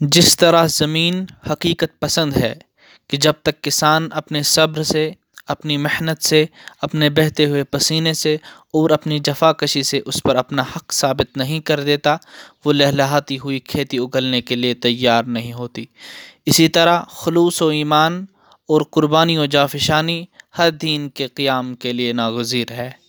जिस तरह ज़मीन हकीकत पसंद है कि जब तक किसान अपने सब्र से, अपनी मेहनत से, अपने बहते हुए पसीने से और अपनी जफ़ाकशी से उस पर अपना हक़ साबित नहीं कर देता, वो लहलहाती हुई खेती उगलने के लिए तैयार नहीं होती। इसी तरह खलूस व ईमान और क़ुरबानी व जाफ़िशानी हर दीन के क़्याम के लिए नागजीर है।